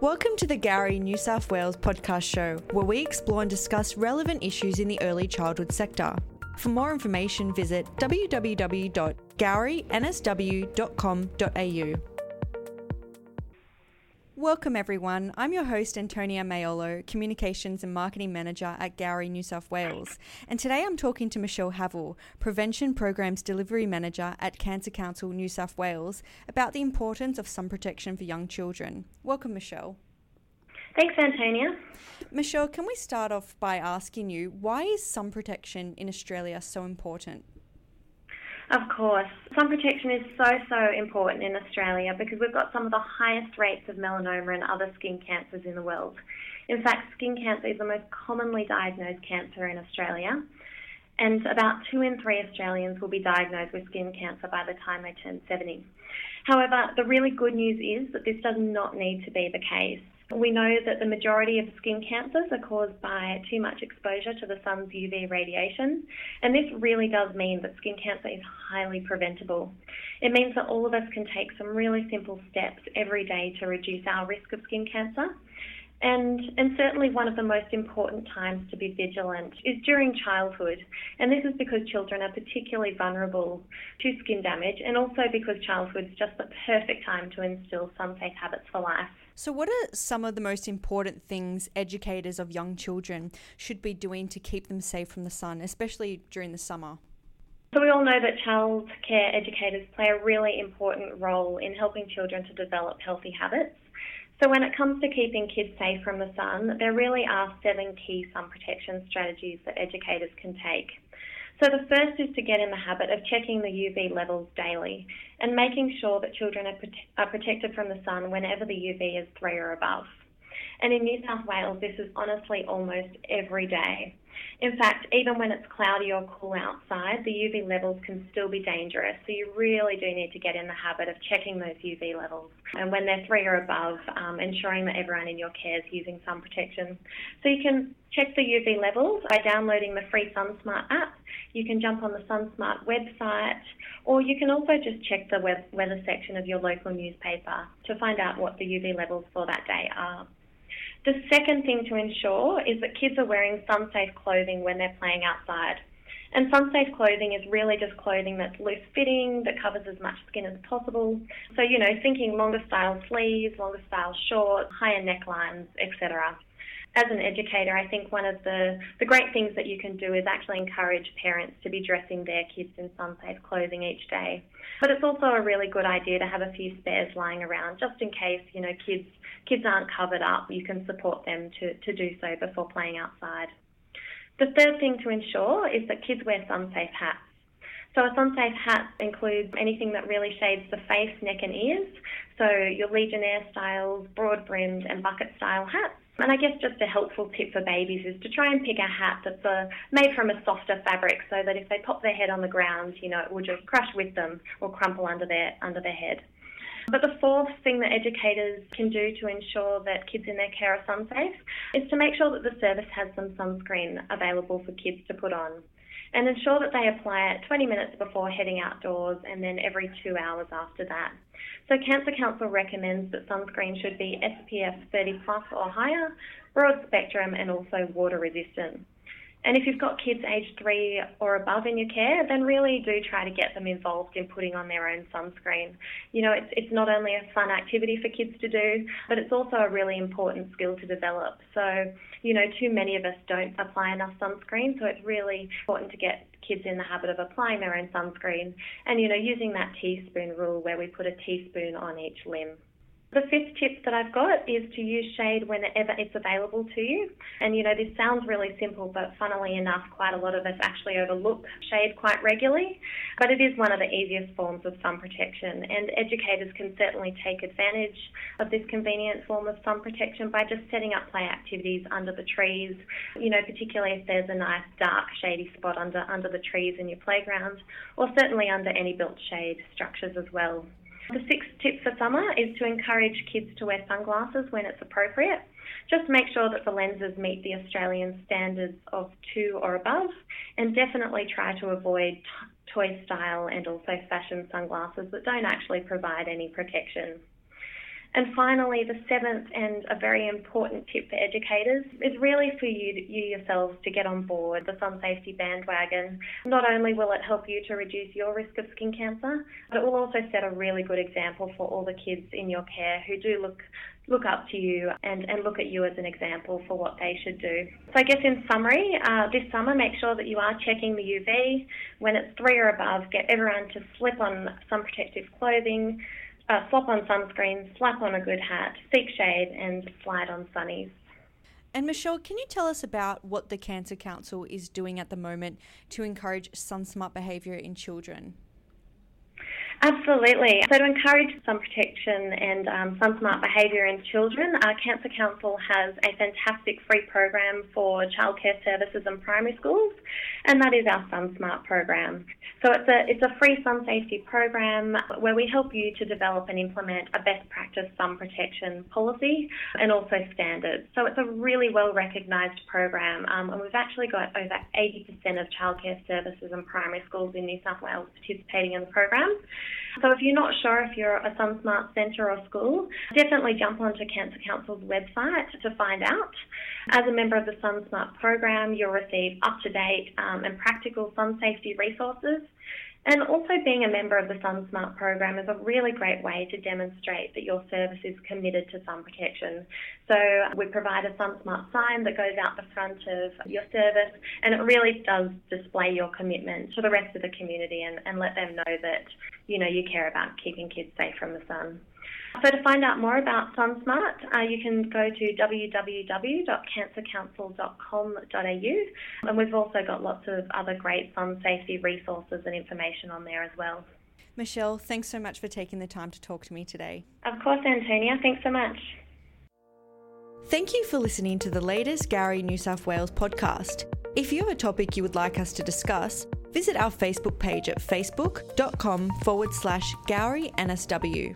Welcome to the Gowrie New South Wales podcast show, where we explore and discuss relevant issues in the early childhood sector. For more information, visit www.gowrieNSW.com.au. Welcome, everyone. I'm your host, Antonia Mayolo, Communications and Marketing Manager at Gowrie, New South Wales. And today I'm talking to Michelle Havill, Prevention Programs Delivery Manager at Cancer Council, New South Wales, about the importance of sun protection for young children. Welcome, Michelle. Thanks, Antonia. Michelle, can we start off by asking you why is sun protection in Australia so important? Of course. Sun protection is so, so important in Australia because we've got some of the highest rates of melanoma and other skin cancers in the world. In fact, skin cancer is the most commonly diagnosed cancer in Australia, and about two in three Australians will be diagnosed with skin cancer by the time they turn 70. However, the really good news is that this does not need to be the case. We know that the majority of skin cancers are caused by too much exposure to the sun's UV radiation, and this really does mean that skin cancer is highly preventable. It means that all of us can take some really simple steps every day to reduce our risk of skin cancer. And, and certainly one of the most important times to be vigilant is during childhood. And this is because children are particularly vulnerable to skin damage and also because childhood is just the perfect time to instill sun safe habits for life. So, what are some of the most important things educators of young children should be doing to keep them safe from the sun, especially during the summer? So, we all know that childcare educators play a really important role in helping children to develop healthy habits. So, when it comes to keeping kids safe from the sun, there really are seven key sun protection strategies that educators can take. So the first is to get in the habit of checking the UV levels daily and making sure that children are, prote- are protected from the sun whenever the UV is three or above. And in New South Wales, this is honestly almost every day. In fact, even when it's cloudy or cool outside, the UV levels can still be dangerous. So you really do need to get in the habit of checking those UV levels. And when they're three or above, um, ensuring that everyone in your care is using sun protection. So you can check the UV levels by downloading the free SunSmart app. You can jump on the SunSmart website, or you can also just check the web- weather section of your local newspaper to find out what the UV levels for that day are. The second thing to ensure is that kids are wearing sun safe clothing when they're playing outside. And sun safe clothing is really just clothing that's loose fitting, that covers as much skin as possible. So, you know, thinking longer style sleeves, longer style shorts, higher necklines, etc as an educator, I think one of the, the great things that you can do is actually encourage parents to be dressing their kids in sun safe clothing each day. But it's also a really good idea to have a few spares lying around just in case, you know, kids kids aren't covered up, you can support them to, to do so before playing outside. The third thing to ensure is that kids wear sun safe hats. So a sun safe hat includes anything that really shades the face, neck and ears. So your Legionnaire styles, broad brimmed and bucket style hats. And I guess just a helpful tip for babies is to try and pick a hat that's uh, made from a softer fabric so that if they pop their head on the ground, you know, it will just crush with them or crumple under their, under their head. But the fourth thing that educators can do to ensure that kids in their care are sun safe is to make sure that the service has some sunscreen available for kids to put on and ensure that they apply it 20 minutes before heading outdoors and then every two hours after that. So Cancer Council recommends that sunscreen should be SPF 30 plus or higher, broad spectrum and also water resistant. And if you've got kids aged three or above in your care, then really do try to get them involved in putting on their own sunscreen. You know, it's, it's not only a fun activity for kids to do, but it's also a really important skill to develop. So, you know, too many of us don't apply enough sunscreen, so it's really important to get kids in the habit of applying their own sunscreen and, you know, using that teaspoon rule where we put a teaspoon on each limb. The fifth tip that I've got is to use shade whenever it's available to you. And you know, this sounds really simple, but funnily enough, quite a lot of us actually overlook shade quite regularly. But it is one of the easiest forms of sun protection, and educators can certainly take advantage of this convenient form of sun protection by just setting up play activities under the trees. You know, particularly if there's a nice dark shady spot under under the trees in your playground, or certainly under any built shade structures as well. The sixth tip for summer is to encourage kids to wear sunglasses when it's appropriate. Just make sure that the lenses meet the Australian standards of two or above, and definitely try to avoid t- toy style and also fashion sunglasses that don't actually provide any protection. And finally, the seventh and a very important tip for educators is really for you, you yourselves to get on board the sun safety bandwagon. Not only will it help you to reduce your risk of skin cancer, but it will also set a really good example for all the kids in your care who do look look up to you and, and look at you as an example for what they should do. So I guess in summary, uh, this summer make sure that you are checking the UV. When it's three or above, get everyone to slip on some protective clothing, uh, slop on sunscreen, slap on a good hat, seek shade and slide on sunnies. And Michelle, can you tell us about what the Cancer Council is doing at the moment to encourage sun smart behaviour in children? Absolutely. So to encourage sun protection and um, sun smart behaviour in children, our Cancer Council has a fantastic free program for childcare services and primary schools, and that is our Sun Smart program. So it's a it's a free sun safety program where we help you to develop and implement a best practice sun protection policy and also standards. So it's a really well recognised program, um, and we've actually got over 80% of childcare services and primary schools in New South Wales participating in the program. So if you're not sure if you're a SunSmart centre or school, definitely jump onto Cancer Council's website to find out. As a member of the SunSmart program, you'll receive up-to-date um, and practical sun safety resources and also being a member of the SunSmart program is a really great way to demonstrate that your service is committed to sun protection. So we provide a SunSmart sign that goes out the front of your service and it really does display your commitment to the rest of the community and, and let them know that, you know, you care about keeping kids safe from the sun. So to find out more about SunSmart, uh, you can go to www.cancercouncil.com.au and we've also got lots of other great sun safety resources and information on there as well. Michelle, thanks so much for taking the time to talk to me today. Of course, Antonia. Thanks so much. Thank you for listening to the latest Gowrie New South Wales podcast. If you have a topic you would like us to discuss, visit our Facebook page at facebook.com forward slash Gowrie NSW.